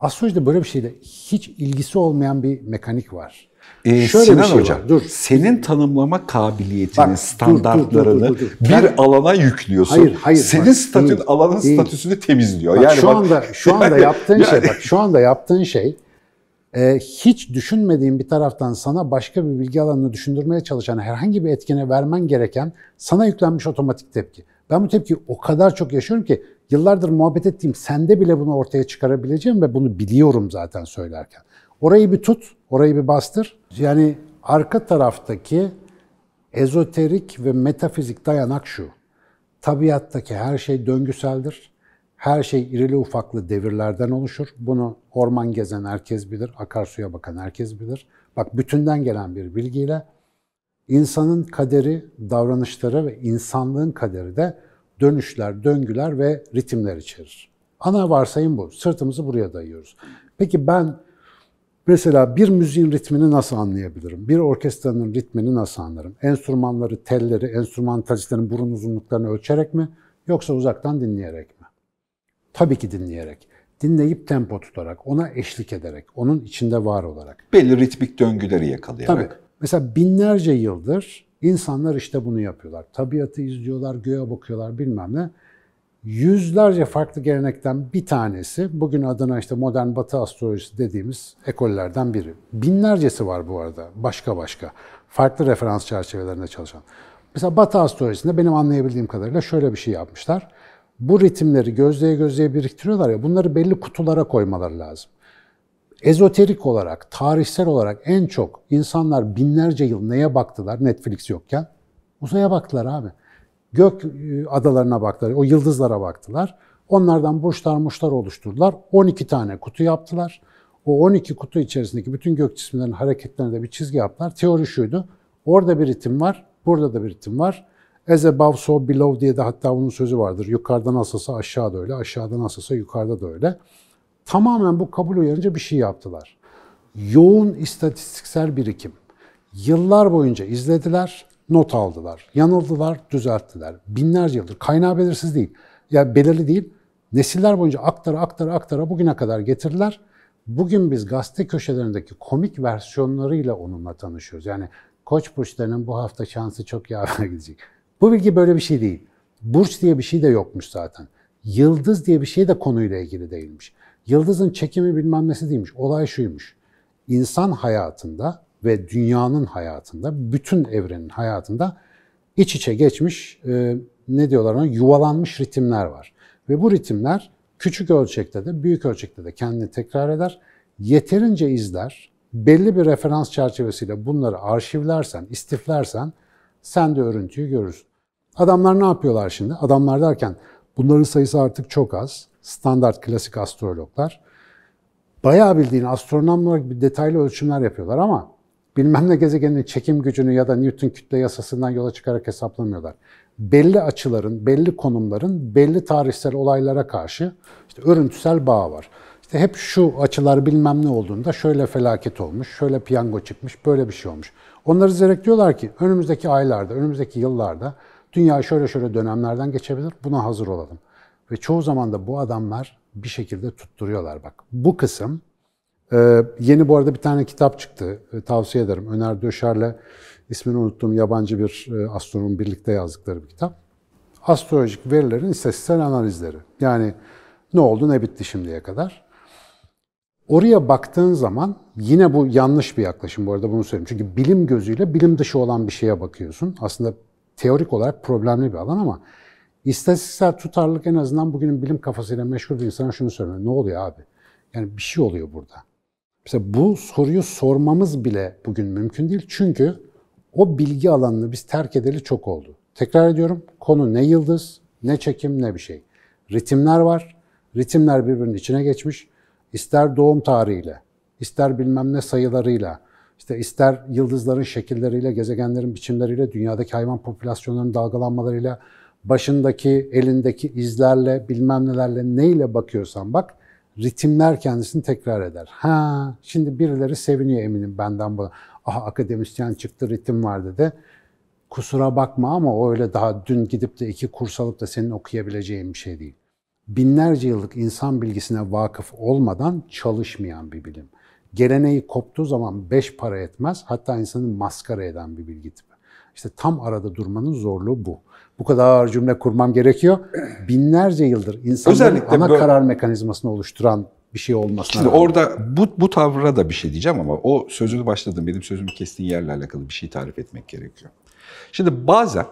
Astrolojide böyle bir şeyle hiç ilgisi olmayan bir mekanik var. Ee, Şöyle Sinan bir şey Hocam, var, dur. senin tanımlama kabiliyetinin Bak, dur, standartlarını dur, dur, dur, dur. bir Ben- alana yüklüyorsun. Hayır, hayır, Senin bak, statün değil, alanın değil. statüsünü temizliyor. Bak yani şu bak- anda şu [LAUGHS] anda yani- yaptığın şey yani- bak şu anda yaptığın şey e, hiç düşünmediğin bir taraftan sana başka bir bilgi alanını düşündürmeye çalışan herhangi bir etkene vermen gereken sana yüklenmiş otomatik tepki. Ben bu tepkiyi o kadar çok yaşıyorum ki yıllardır muhabbet ettiğim sende bile bunu ortaya çıkarabileceğim ve bunu biliyorum zaten söylerken. Orayı bir tut, orayı bir bastır. Yani arka taraftaki ezoterik ve metafizik dayanak şu. Tabiattaki her şey döngüseldir. Her şey irili ufaklı devirlerden oluşur. Bunu orman gezen herkes bilir, akarsuya bakan herkes bilir. Bak bütünden gelen bir bilgiyle insanın kaderi, davranışları ve insanlığın kaderi de dönüşler, döngüler ve ritimler içerir. Ana varsayım bu. Sırtımızı buraya dayıyoruz. Peki ben Mesela bir müziğin ritmini nasıl anlayabilirim? Bir orkestranın ritmini nasıl anlarım? Enstrümanları, telleri, enstrümantalistlerin burun uzunluklarını ölçerek mi? Yoksa uzaktan dinleyerek mi? Tabii ki dinleyerek. Dinleyip tempo tutarak, ona eşlik ederek, onun içinde var olarak. belli ritmik döngüleri yakalayarak. Tabii. Mesela binlerce yıldır insanlar işte bunu yapıyorlar. Tabiatı izliyorlar, göğe bakıyorlar bilmem ne. Yüzlerce farklı gelenekten bir tanesi, bugün adına işte modern batı astrolojisi dediğimiz ekollerden biri. Binlercesi var bu arada, başka başka. Farklı referans çerçevelerinde çalışan. Mesela batı astrolojisinde benim anlayabildiğim kadarıyla şöyle bir şey yapmışlar. Bu ritimleri gözleye gözleye biriktiriyorlar ya, bunları belli kutulara koymaları lazım. Ezoterik olarak, tarihsel olarak en çok insanlar binlerce yıl neye baktılar Netflix yokken? Uzaya baktılar abi. Gök e, adalarına baktılar, o yıldızlara baktılar. Onlardan burçlar muşlar oluşturdular. 12 tane kutu yaptılar. O 12 kutu içerisindeki bütün gök cisimlerinin hareketlerine de bir çizgi yaptılar. Teori şuydu. Orada bir ritim var, burada da bir ritim var. As above so below diye de hatta bunun sözü vardır. Yukarıda nasılsa aşağıda öyle, aşağıda nasılsa yukarıda da öyle. Tamamen bu kabul uyarınca bir şey yaptılar. Yoğun istatistiksel birikim. Yıllar boyunca izlediler, not aldılar. Yanıldılar, düzelttiler. Binlerce yıldır. Kaynağı belirsiz değil. Yani belirli değil. Nesiller boyunca aktara aktara aktara bugüne kadar getirdiler. Bugün biz gazete köşelerindeki komik versiyonlarıyla onunla tanışıyoruz. Yani Koç burçlarının bu hafta şansı çok yaver gidecek. Bu bilgi böyle bir şey değil. Burç diye bir şey de yokmuş zaten. Yıldız diye bir şey de konuyla ilgili değilmiş. Yıldızın çekimi bilmem nesi değilmiş. Olay şuymuş. İnsan hayatında ve dünyanın hayatında, bütün evrenin hayatında iç içe geçmiş, e, ne diyorlar ona, yuvalanmış ritimler var. Ve bu ritimler küçük ölçekte de, büyük ölçekte de kendini tekrar eder. Yeterince izler, belli bir referans çerçevesiyle bunları arşivlersen, istiflersen sen de örüntüyü görürsün. Adamlar ne yapıyorlar şimdi? Adamlar derken bunların sayısı artık çok az. Standart klasik astrologlar. Bayağı bildiğin astronom olarak bir detaylı ölçümler yapıyorlar ama bilmem ne gezegenin çekim gücünü ya da Newton kütle yasasından yola çıkarak hesaplamıyorlar. Belli açıların, belli konumların, belli tarihsel olaylara karşı işte örüntüsel bağ var. İşte hep şu açılar bilmem ne olduğunda şöyle felaket olmuş, şöyle piyango çıkmış, böyle bir şey olmuş. Onları izleyerek diyorlar ki önümüzdeki aylarda, önümüzdeki yıllarda dünya şöyle şöyle dönemlerden geçebilir, buna hazır olalım. Ve çoğu zaman da bu adamlar bir şekilde tutturuyorlar bak. Bu kısım ee, yeni bu arada bir tane kitap çıktı. Ee, tavsiye ederim. Öner Döşer'le ismini unuttuğum yabancı bir e, astronom birlikte yazdıkları bir kitap. Astrolojik verilerin istatistiksel analizleri. Yani ne oldu ne bitti şimdiye kadar. Oraya baktığın zaman yine bu yanlış bir yaklaşım bu arada bunu söyleyeyim. Çünkü bilim gözüyle bilim dışı olan bir şeye bakıyorsun. Aslında teorik olarak problemli bir alan ama istatistiksel tutarlılık en azından bugünün bilim kafasıyla meşgul bir insana şunu söylüyor. Ne oluyor abi? Yani bir şey oluyor burada. Mesela bu soruyu sormamız bile bugün mümkün değil. Çünkü o bilgi alanını biz terk edeli çok oldu. Tekrar ediyorum, konu ne yıldız, ne çekim, ne bir şey. Ritimler var. Ritimler birbirinin içine geçmiş. İster doğum tarihiyle, ister bilmem ne sayılarıyla, işte ister yıldızların şekilleriyle, gezegenlerin biçimleriyle, dünyadaki hayvan popülasyonlarının dalgalanmalarıyla, başındaki, elindeki izlerle, bilmem nelerle, neyle bakıyorsan bak, ritimler kendisini tekrar eder. Ha, şimdi birileri seviniyor eminim benden bu. Aha akademisyen çıktı ritim var dedi. Kusura bakma ama o öyle daha dün gidip de iki kurs alıp da senin okuyabileceğin bir şey değil. Binlerce yıllık insan bilgisine vakıf olmadan çalışmayan bir bilim. Geleneği koptuğu zaman beş para etmez, hatta insanı maskara eden bir bilgi tipi. İşte tam arada durmanın zorluğu bu. Bu kadar cümle kurmam gerekiyor. [CLEARS THROAT] Binlerce yıldır insanların Özellikle ana böyle... karar mekanizmasını oluşturan bir şey olmasına Şimdi rağmen. orada bu, bu tavra da bir şey diyeceğim ama o sözünü başladım. Benim sözümü kestiğin yerle alakalı bir şey tarif etmek gerekiyor. Şimdi bazen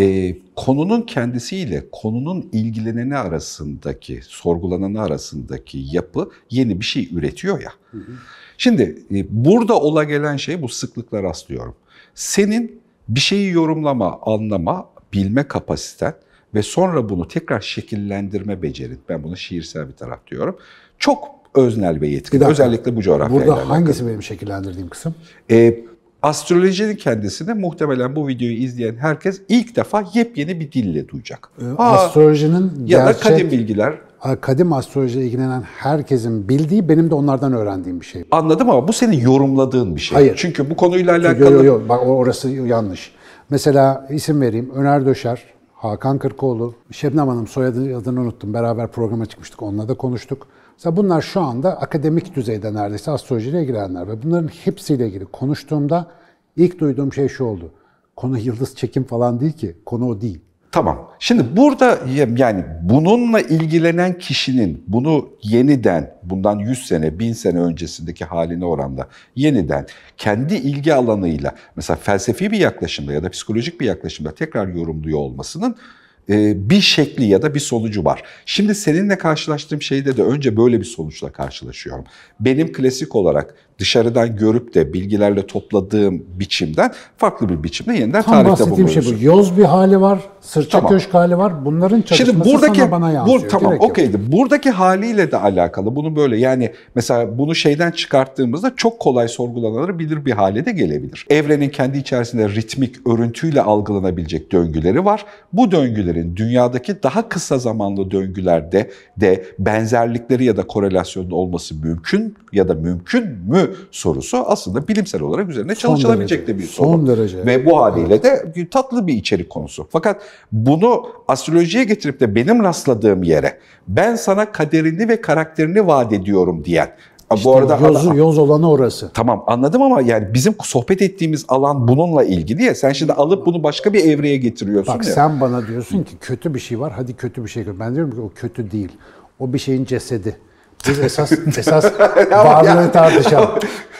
e, konunun kendisiyle konunun ilgileneni arasındaki, sorgulananı arasındaki yapı yeni bir şey üretiyor ya. Hı hı. Şimdi e, burada ola gelen şey bu sıklıkla rastlıyorum. Senin bir şeyi yorumlama, anlama, bilme kapasiten ve sonra bunu tekrar şekillendirme becerin. Ben bunu şiirsel bir taraf diyorum. Çok öznel ve yetkin. Özellikle bu coğrafyayla Burada alakalı. hangisi benim şekillendirdiğim kısım? Ee, astrolojinin kendisini muhtemelen bu videoyu izleyen herkes ilk defa yepyeni bir dille duyacak. Ee, Aa, astrolojinin ya gerçek, da kadim bilgiler. Kadim astrolojiyle ilgilenen herkesin bildiği benim de onlardan öğrendiğim bir şey. Anladım ama bu senin yorumladığın bir şey. Hayır. Çünkü bu konuyla alakalı... Yok yok bak orası yanlış. Mesela isim vereyim. Öner Döşer, Hakan Kırkoğlu, Şebnem Hanım soyadı adını unuttum. Beraber programa çıkmıştık. Onunla da konuştuk. Mesela bunlar şu anda akademik düzeyde neredeyse astrolojiyle ilgilenenler. Ve bunların hepsiyle ilgili konuştuğumda ilk duyduğum şey şu oldu. Konu yıldız çekim falan değil ki. Konu o değil. Tamam. Şimdi burada yani bununla ilgilenen kişinin bunu yeniden bundan 100 sene, 1000 sene öncesindeki haline oranla yeniden kendi ilgi alanıyla mesela felsefi bir yaklaşımda ya da psikolojik bir yaklaşımda tekrar yorumluyor olmasının e, bir şekli ya da bir sonucu var. Şimdi seninle karşılaştığım şeyde de önce böyle bir sonuçla karşılaşıyorum. Benim klasik olarak dışarıdan görüp de bilgilerle topladığım biçimden farklı bir biçimde yeniden Tam tarihte bahsettiğim şey bu. Yoz bir hali var, sırça Tamam. köşk hali var. Bunların çalışması Şimdi buradaki sana bana yansıyor. bu, tamam okeydi. Buradaki haliyle de alakalı. Bunu böyle yani mesela bunu şeyden çıkarttığımızda çok kolay sorgulanabilir bir hale de gelebilir. Evrenin kendi içerisinde ritmik örüntüyle algılanabilecek döngüleri var. Bu döngülerin dünyadaki daha kısa zamanlı döngülerde de benzerlikleri ya da korelasyonun olması mümkün ya da mümkün mü sorusu aslında bilimsel olarak üzerine Son çalışılabilecek derece, de bir soru. Son derece. Ve bu haliyle de tatlı bir içerik konusu. Fakat bunu astrolojiye getirip de benim rastladığım yere ben sana kaderini ve karakterini vaat ediyorum diyen. İşte bu arada yoz, yoz olanı orası. Tamam anladım ama yani bizim sohbet ettiğimiz alan bununla ilgili ya. Sen şimdi alıp bunu başka bir evreye getiriyorsun Bak ya. sen bana diyorsun ki kötü bir şey var, hadi kötü bir şey gör. Ben diyorum ki o kötü değil. O bir şeyin cesedi. Biz [LAUGHS] esas esas varlığı tartışalım.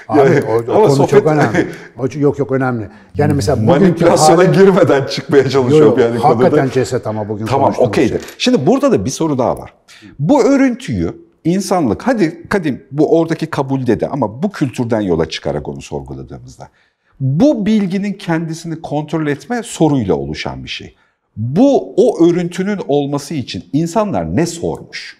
Abi o, o konu sohbet- çok önemli. O, yok yok önemli. Yani mesela Manipülasyona hali- girmeden çıkmaya Yok, çalışıyorum yok, yani hakikaten konuda. ceset ama bugün Tamam okeydi. şey. Şimdi burada da bir soru daha var. Bu örüntüyü insanlık, hadi kadim bu oradaki kabulde de ama bu kültürden yola çıkarak onu sorguladığımızda. Bu bilginin kendisini kontrol etme soruyla oluşan bir şey. Bu o örüntünün olması için insanlar ne sormuş?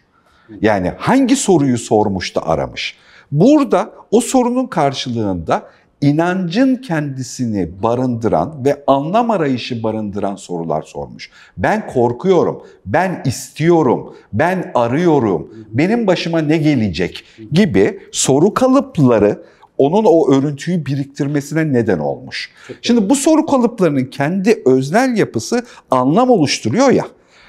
Yani hangi soruyu sormuş da aramış? Burada o sorunun karşılığında inancın kendisini barındıran ve anlam arayışı barındıran sorular sormuş. Ben korkuyorum, ben istiyorum, ben arıyorum, benim başıma ne gelecek gibi soru kalıpları onun o örüntüyü biriktirmesine neden olmuş. Şimdi bu soru kalıplarının kendi öznel yapısı anlam oluşturuyor ya.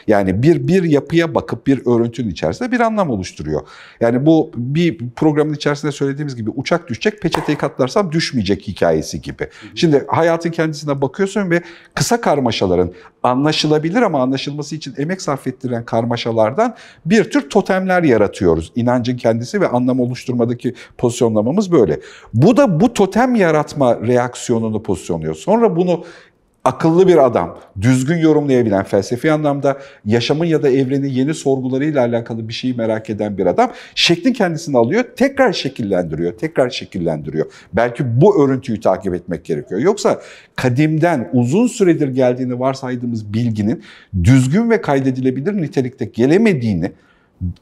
Yani bir bir yapıya bakıp bir örüntünün içerisinde bir anlam oluşturuyor. Yani bu bir programın içerisinde söylediğimiz gibi uçak düşecek, peçeteyi katlarsam düşmeyecek hikayesi gibi. Şimdi hayatın kendisine bakıyorsun ve kısa karmaşaların anlaşılabilir ama anlaşılması için emek sarf ettiren karmaşalardan bir tür totemler yaratıyoruz. İnancın kendisi ve anlam oluşturmadaki pozisyonlamamız böyle. Bu da bu totem yaratma reaksiyonunu pozisyonluyor. Sonra bunu akıllı bir adam, düzgün yorumlayabilen, felsefi anlamda yaşamın ya da evrenin yeni sorgularıyla alakalı bir şeyi merak eden bir adam şeklin kendisini alıyor, tekrar şekillendiriyor, tekrar şekillendiriyor. Belki bu örüntüyü takip etmek gerekiyor. Yoksa kadimden uzun süredir geldiğini varsaydığımız bilginin düzgün ve kaydedilebilir nitelikte gelemediğini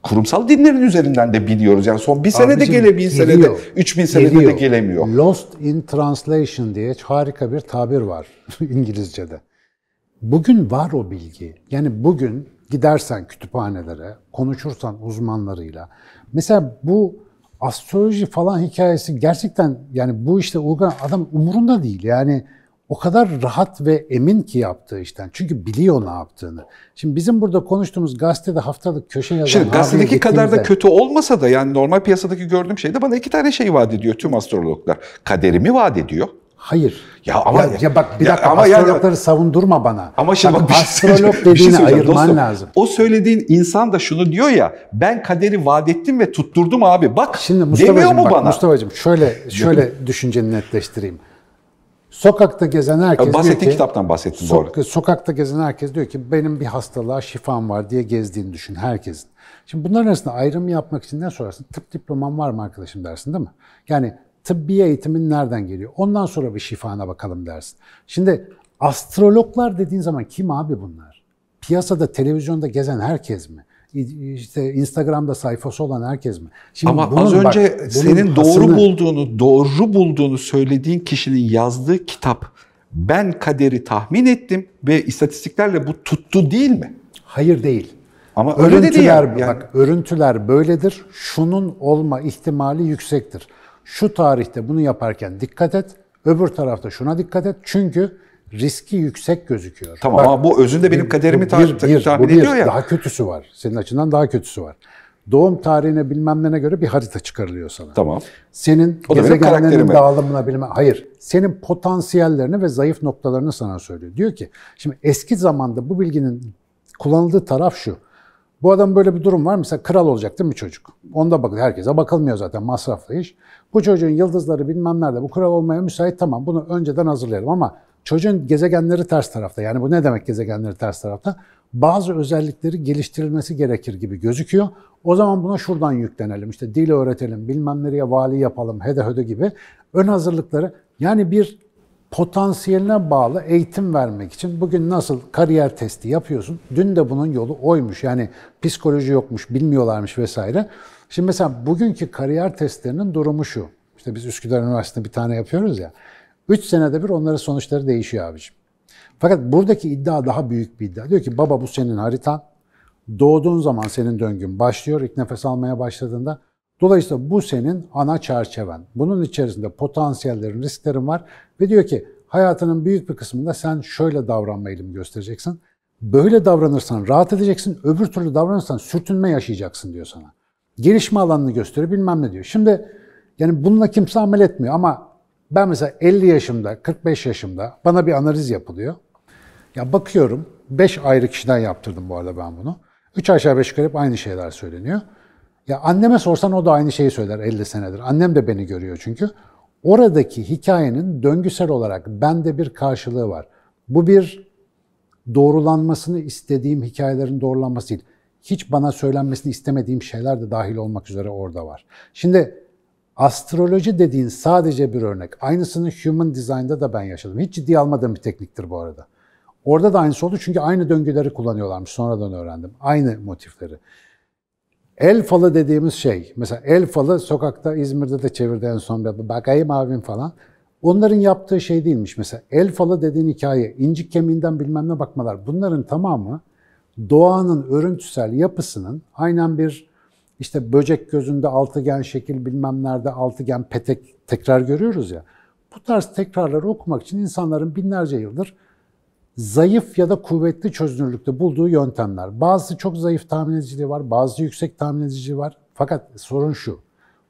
kurumsal dinlerin üzerinden de biliyoruz. Yani son bir senede Abicim, gele, bin senede, üç bin senede de Geliyor. gelemiyor. Lost in translation diye harika bir tabir var [LAUGHS] İngilizce'de. Bugün var o bilgi. Yani bugün gidersen kütüphanelere, konuşursan uzmanlarıyla. Mesela bu astroloji falan hikayesi gerçekten yani bu işte uygun adam umurunda değil. Yani o kadar rahat ve emin ki yaptığı işten. Çünkü biliyor ne yaptığını. Şimdi bizim burada konuştuğumuz gazetede haftalık köşe yazan Şimdi gazetedeki kadar da kötü olmasa da yani normal piyasadaki gördüğüm şeyde bana iki tane şey vaat ediyor tüm astrologlar. Kaderimi vaat ediyor. Hayır. Ya ama- ya, ya bak bir ya dakika ama yani- astrologları savundurma bana. Ama şimdi bak, bir şey astrolog şey dediğini söyleyeceğim ayırman dostum. lazım. O söylediğin insan da şunu diyor ya ben kaderi vaat ettim ve tutturdum abi bak Şimdi demiyor Mustafa'cığım mu bak bana? Mustafa'cığım şöyle şöyle düşünceni netleştireyim. Sokakta gezen herkes diyor ki kitaptan bahsettim sok- doğru. sokakta gezen herkes diyor ki benim bir hastalığa şifam var diye gezdiğini düşün herkesin. Şimdi bunların arasında ayrım yapmak için ne sorarsın? Tıp diploman var mı arkadaşım dersin değil mi? Yani tıbbi eğitimin nereden geliyor? Ondan sonra bir şifana bakalım dersin. Şimdi astrologlar dediğin zaman kim abi bunlar? Piyasada, televizyonda gezen herkes mi? İşte Instagram'da sayfası olan herkes mi? Şimdi Ama bunun az bak, önce bunun senin doğru hasını- bulduğunu, doğru bulduğunu söylediğin kişinin yazdığı kitap ben kaderi tahmin ettim ve istatistiklerle bu tuttu değil mi? Hayır değil. Ama öyle Örüntüler, ya. Yani- bak örüntüler böyledir. Şunun olma ihtimali yüksektir. Şu tarihte bunu yaparken dikkat et. Öbür tarafta şuna dikkat et. Çünkü riski yüksek gözüküyor. Tamam Bak, ama bu özünde benim kaderimi bir, ta- bir, tahmin bu bir. ediyor ya. Daha kötüsü var. Senin açından daha kötüsü var. Doğum tarihine bilmem ne göre bir harita çıkarılıyor sana. Tamam. Senin O da benim gezegenlerin dağılımına bilmem hayır. Senin potansiyellerini ve zayıf noktalarını sana söylüyor. Diyor ki şimdi eski zamanda bu bilginin kullanıldığı taraf şu. Bu adam böyle bir durum var. Mesela kral olacak değil mi çocuk? Onda bakın herkese bakılmıyor zaten masraflı iş. Bu çocuğun yıldızları bilmem nerede bu kral olmaya müsait tamam bunu önceden hazırlayalım ama çocuğun gezegenleri ters tarafta. Yani bu ne demek gezegenleri ters tarafta? Bazı özellikleri geliştirilmesi gerekir gibi gözüküyor. O zaman buna şuradan yüklenelim. İşte dil öğretelim, bilmem nereye vali yapalım, hede höde gibi ön hazırlıkları yani bir potansiyeline bağlı eğitim vermek için bugün nasıl kariyer testi yapıyorsun? Dün de bunun yolu oymuş. Yani psikoloji yokmuş, bilmiyorlarmış vesaire. Şimdi mesela bugünkü kariyer testlerinin durumu şu. İşte biz Üsküdar Üniversitesi'nde bir tane yapıyoruz ya. 3 senede bir onların sonuçları değişiyor abiciğim. Fakat buradaki iddia daha büyük bir iddia. Diyor ki baba bu senin haritan. Doğduğun zaman senin döngün başlıyor ilk nefes almaya başladığında. Dolayısıyla bu senin ana çerçeven. Bunun içerisinde potansiyellerin, risklerin var. Ve diyor ki hayatının büyük bir kısmında sen şöyle davranma eğilimi göstereceksin. Böyle davranırsan rahat edeceksin, öbür türlü davranırsan sürtünme yaşayacaksın diyor sana. Gelişme alanını gösteriyor bilmem ne diyor. Şimdi yani bununla kimse amel etmiyor ama ben mesela 50 yaşımda, 45 yaşımda bana bir analiz yapılıyor. Ya bakıyorum, 5 ayrı kişiden yaptırdım bu arada ben bunu. 3 aşağı 5 yukarı hep aynı şeyler söyleniyor. Ya anneme sorsan o da aynı şeyi söyler 50 senedir. Annem de beni görüyor çünkü. Oradaki hikayenin döngüsel olarak bende bir karşılığı var. Bu bir doğrulanmasını istediğim hikayelerin doğrulanması değil. Hiç bana söylenmesini istemediğim şeyler de dahil olmak üzere orada var. Şimdi astroloji dediğin sadece bir örnek. Aynısını human design'da da ben yaşadım. Hiç ciddiye almadığım bir tekniktir bu arada. Orada da aynısı oldu çünkü aynı döngüleri kullanıyorlarmış. Sonradan öğrendim. Aynı motifleri. El falı dediğimiz şey, mesela el falı sokakta İzmir'de de çevirdi en son bakayım abim falan. Onların yaptığı şey değilmiş mesela. El falı dediğin hikaye, incik kemiğinden bilmem ne bakmalar. Bunların tamamı doğanın örüntüsel yapısının aynen bir işte böcek gözünde altıgen şekil bilmem nerede altıgen petek tekrar görüyoruz ya. Bu tarz tekrarları okumak için insanların binlerce yıldır zayıf ya da kuvvetli çözünürlükte bulduğu yöntemler. Bazısı çok zayıf tahmin ediciliği var, bazısı yüksek tahmin ediciliği var. Fakat sorun şu,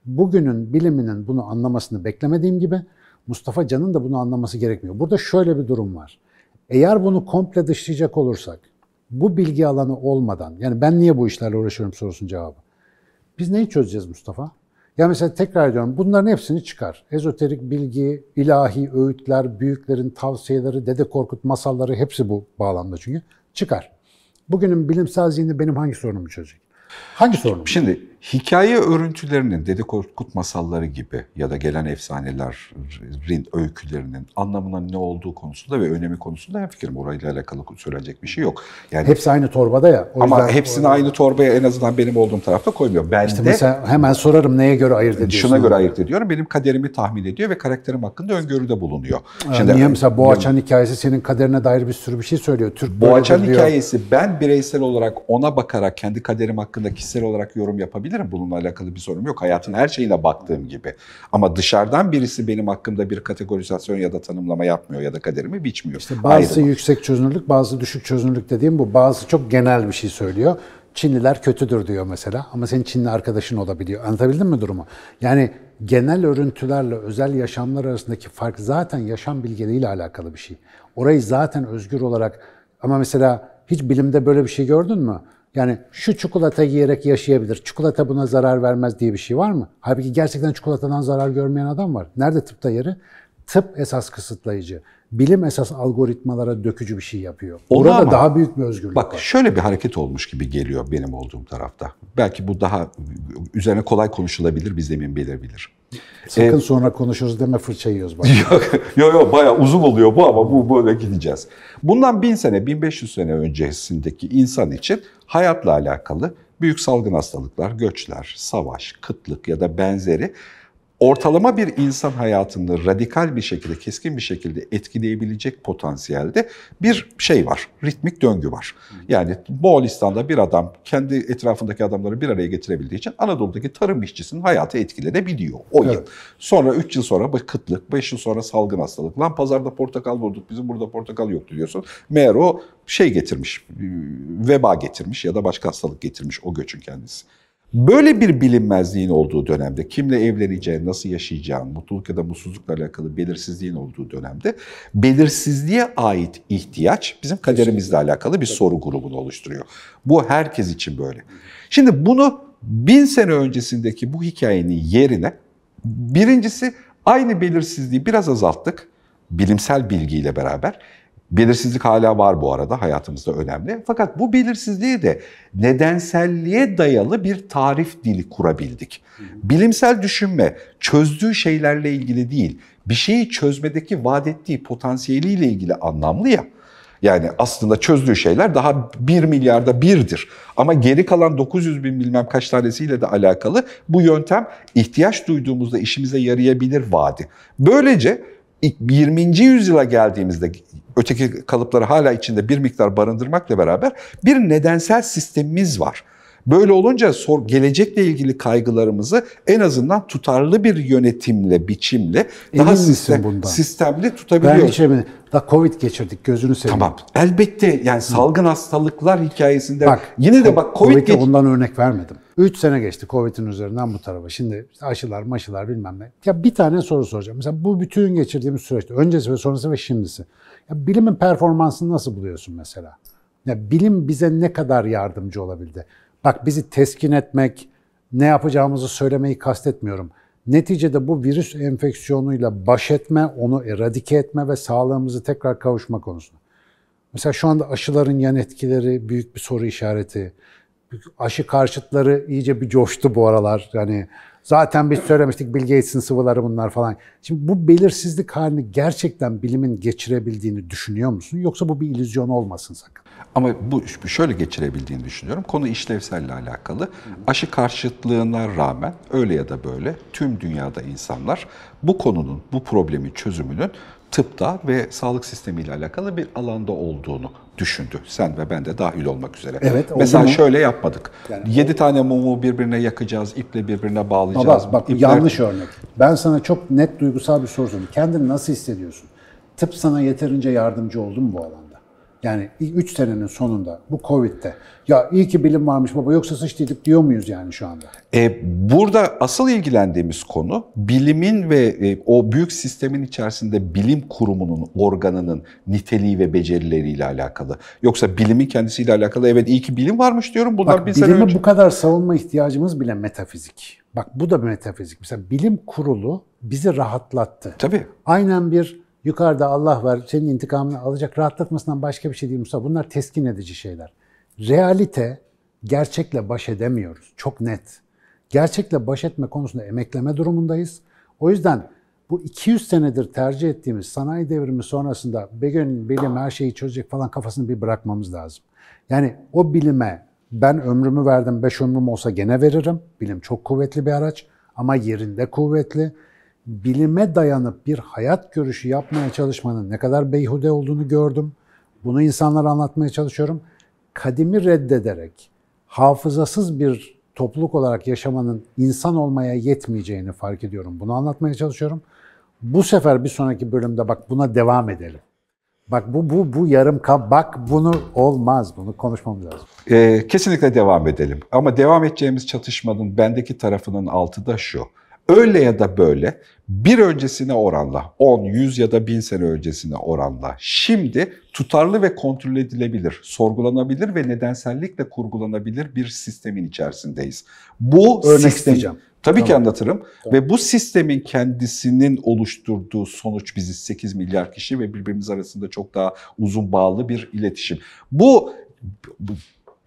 bugünün biliminin bunu anlamasını beklemediğim gibi Mustafa Can'ın da bunu anlaması gerekmiyor. Burada şöyle bir durum var. Eğer bunu komple dışlayacak olursak, bu bilgi alanı olmadan, yani ben niye bu işlerle uğraşıyorum sorusunun cevabı. Biz neyi çözeceğiz Mustafa? Ya mesela tekrar ediyorum bunların hepsini çıkar. Ezoterik bilgi, ilahi öğütler, büyüklerin tavsiyeleri, Dede Korkut masalları hepsi bu bağlamda çünkü. Çıkar. Bugünün bilimsel zihni benim hangi sorunumu çözecek? Hangi sorunumu? Şimdi hikaye örüntülerinin, Dede Korkut masalları gibi ya da gelen efsanelerin öykülerinin anlamına ne olduğu konusunda ve önemi konusunda hemfikirim. Orayla alakalı söyleyecek bir şey yok. Yani Hepsi aynı torbada ya. O ama hepsini aynı torbaya en azından benim olduğum tarafta koymuyor. Ben İşte de mesela hemen sorarım neye göre ayırt ediyorsun? şuna göre ayırt ediyorum. Benim kaderimi tahmin ediyor ve karakterim hakkında öngörüde bulunuyor. Şimdi, Niye mesela Boğaçan hikayesi senin kaderine dair bir sürü bir şey söylüyor. Türk Boğaçan hikayesi ben bireysel olarak ona bakarak kendi kaderim hakkında kişisel olarak yorum yapabilirim. Bununla alakalı bir sorun yok. Hayatın her şeyine baktığım gibi. Ama dışarıdan birisi benim hakkımda bir kategorizasyon ya da tanımlama yapmıyor ya da kaderimi biçmiyor. İşte bazısı Ayrı bu. yüksek çözünürlük, bazı düşük çözünürlük dediğim bu. Bazı çok genel bir şey söylüyor. Çinliler kötüdür diyor mesela ama senin Çinli arkadaşın olabiliyor. Anlatabildim mi durumu? Yani genel örüntülerle özel yaşamlar arasındaki fark zaten yaşam bilgeliğiyle alakalı bir şey. Orayı zaten özgür olarak ama mesela hiç bilimde böyle bir şey gördün mü? Yani şu çikolata yiyerek yaşayabilir, çikolata buna zarar vermez diye bir şey var mı? Halbuki gerçekten çikolatadan zarar görmeyen adam var. Nerede tıpta yeri? Tıp esas kısıtlayıcı. Bilim esas algoritmalara dökücü bir şey yapıyor. Onu Burada ama- daha büyük bir özgürlük Bak var. şöyle bir hareket olmuş gibi geliyor benim olduğum tarafta. Belki bu daha üzerine kolay konuşulabilir, biz emin bilebilir. Sakın sonra konuşuruz deme fırça yiyoruz. [LAUGHS] Yok yok yok bayağı uzun oluyor bu ama bu böyle gideceğiz. Bundan 1000 sene 1500 sene öncesindeki insan için hayatla alakalı büyük salgın hastalıklar, göçler, savaş, kıtlık ya da benzeri ortalama bir insan hayatını radikal bir şekilde, keskin bir şekilde etkileyebilecek potansiyelde bir şey var. Ritmik döngü var. Yani Moğolistan'da bir adam kendi etrafındaki adamları bir araya getirebildiği için Anadolu'daki tarım işçisinin hayatı etkilenebiliyor o yıl. Evet. Sonra 3 yıl sonra bu kıtlık, 5 yıl sonra salgın hastalık. Lan pazarda portakal bulduk, bizim burada portakal yoktu diyorsun. Meğer o şey getirmiş, veba getirmiş ya da başka hastalık getirmiş o göçün kendisi. Böyle bir bilinmezliğin olduğu dönemde, kimle evleneceğin, nasıl yaşayacağın, mutluluk ya da mutsuzlukla alakalı belirsizliğin olduğu dönemde belirsizliğe ait ihtiyaç bizim kaderimizle alakalı bir soru grubunu oluşturuyor. Bu herkes için böyle. Şimdi bunu bin sene öncesindeki bu hikayenin yerine birincisi aynı belirsizliği biraz azalttık bilimsel bilgiyle beraber. Belirsizlik hala var bu arada hayatımızda önemli. Fakat bu belirsizliği de nedenselliğe dayalı bir tarif dili kurabildik. Bilimsel düşünme çözdüğü şeylerle ilgili değil, bir şeyi çözmedeki vaat ettiği potansiyeliyle ilgili anlamlı ya. Yani aslında çözdüğü şeyler daha 1 milyarda birdir. Ama geri kalan 900 bin bilmem kaç tanesiyle de alakalı bu yöntem ihtiyaç duyduğumuzda işimize yarayabilir vaadi. Böylece 20. yüzyıla geldiğimizde öteki kalıpları hala içinde bir miktar barındırmakla beraber bir nedensel sistemimiz var. Böyle olunca sor, gelecekle ilgili kaygılarımızı en azından tutarlı bir yönetimle, biçimle Emin daha sistem, bundan? sistemli Ben tutabiliyoruz. hiç eminim. Da Covid geçirdik gözünü seveyim. Tamam. Elbette yani salgın hastalıklar hikayesinde Bak, yine de bak Covid Covid'e geç- ondan örnek vermedim. 3 sene geçti Covid'in üzerinden bu tarafa. Şimdi aşılar, maşılar bilmem ne. Ya bir tane soru soracağım. Mesela bu bütün geçirdiğimiz süreçte öncesi ve sonrası ve şimdisi. Ya bilimin performansını nasıl buluyorsun mesela? Ya bilim bize ne kadar yardımcı olabildi? Bak bizi teskin etmek, ne yapacağımızı söylemeyi kastetmiyorum. Neticede bu virüs enfeksiyonuyla baş etme, onu eradike etme ve sağlığımızı tekrar kavuşma konusunda. Mesela şu anda aşıların yan etkileri büyük bir soru işareti. Aşı karşıtları iyice bir coştu bu aralar. Yani zaten biz söylemiştik Bill Gates'in sıvıları bunlar falan. Şimdi bu belirsizlik halini gerçekten bilimin geçirebildiğini düşünüyor musun? Yoksa bu bir illüzyon olmasın sakın. Ama bu şöyle geçirebildiğini düşünüyorum. Konu işlevselle alakalı. Aşı karşıtlığına rağmen öyle ya da böyle tüm dünyada insanlar bu konunun, bu problemin çözümünün tıpta ve sağlık sistemiyle alakalı bir alanda olduğunu düşündü. Sen ve ben de dahil olmak üzere. Evet, Mesela mu? şöyle yapmadık. Yani Yedi tane mumu birbirine yakacağız, iple birbirine bağlayacağız. Baba bak İpler- yanlış örnek. Ben sana çok net duygusal bir soru sorayım. Kendini nasıl hissediyorsun? Tıp sana yeterince yardımcı oldu mu bu alanda? Yani 3 senenin sonunda bu Covid'de ya iyi ki bilim varmış baba yoksa sıçtıydık diyor muyuz yani şu anda? E, burada asıl ilgilendiğimiz konu bilimin ve e, o büyük sistemin içerisinde bilim kurumunun, organının niteliği ve becerileriyle alakalı. Yoksa bilimin kendisiyle alakalı evet iyi ki bilim varmış diyorum. Bunlar Bak bir sene önce. bu kadar savunma ihtiyacımız bile metafizik. Bak bu da bir metafizik. Mesela bilim kurulu bizi rahatlattı. Tabii. Aynen bir yukarıda Allah var senin intikamını alacak rahatlatmasından başka bir şey değil Mustafa. Bunlar teskin edici şeyler. Realite gerçekle baş edemiyoruz. Çok net. Gerçekle baş etme konusunda emekleme durumundayız. O yüzden bu 200 senedir tercih ettiğimiz sanayi devrimi sonrasında bir gün bilim her şeyi çözecek falan kafasını bir bırakmamız lazım. Yani o bilime ben ömrümü verdim, 5 ömrüm olsa gene veririm. Bilim çok kuvvetli bir araç ama yerinde kuvvetli bilime dayanıp bir hayat görüşü yapmaya çalışmanın ne kadar beyhude olduğunu gördüm. Bunu insanlara anlatmaya çalışıyorum. Kadimi reddederek hafızasız bir topluluk olarak yaşamanın insan olmaya yetmeyeceğini fark ediyorum. Bunu anlatmaya çalışıyorum. Bu sefer bir sonraki bölümde bak buna devam edelim. Bak bu bu bu yarım kap bak bunu olmaz. Bunu konuşmamız lazım. E, kesinlikle devam edelim. Ama devam edeceğimiz çatışmanın bendeki tarafının altı da şu. Öyle ya da böyle bir öncesine oranla, 10, 100 ya da 1000 sene öncesine oranla şimdi tutarlı ve kontrol edilebilir, sorgulanabilir ve nedensellikle kurgulanabilir bir sistemin içerisindeyiz. Bu Örnek sistem, isteyeceğim. Tabii ki Tamam. anlatırım. Ve bu sistemin kendisinin oluşturduğu sonuç biziz 8 milyar kişi ve birbirimiz arasında çok daha uzun bağlı bir iletişim. Bu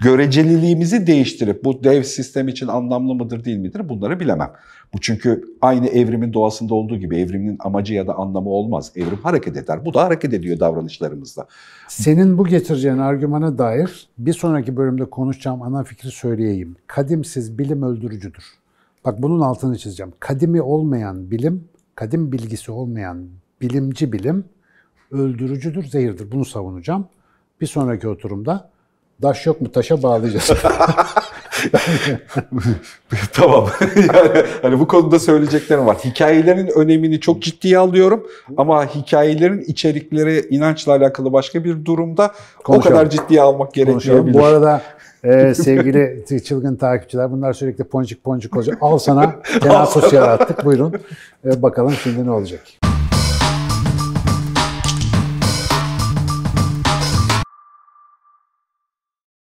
göreceliliğimizi değiştirip bu dev sistem için anlamlı mıdır değil midir bunları bilemem. Bu çünkü aynı evrimin doğasında olduğu gibi evrimin amacı ya da anlamı olmaz. Evrim hareket eder. Bu da hareket ediyor davranışlarımızda. Senin bu getireceğin argümana dair bir sonraki bölümde konuşacağım ana fikri söyleyeyim. Kadimsiz bilim öldürücüdür. Bak bunun altını çizeceğim. Kadimi olmayan bilim, kadim bilgisi olmayan bilimci bilim öldürücüdür, zehirdir. Bunu savunacağım. Bir sonraki oturumda daş yok mu taşa bağlayacağız. [LAUGHS] [LAUGHS] tamam. yani hani bu konuda söyleyeceklerim var. Hikayelerin önemini çok ciddiye alıyorum ama hikayelerin içerikleri inançla alakalı başka bir durumda o kadar ciddiye almak gerekmeyebilir. Bu arada e, [LAUGHS] sevgili çılgın takipçiler bunlar sürekli poncuk poncuk olacak. Al sana Kenan Sosyal attık. Buyurun. E, bakalım şimdi ne olacak.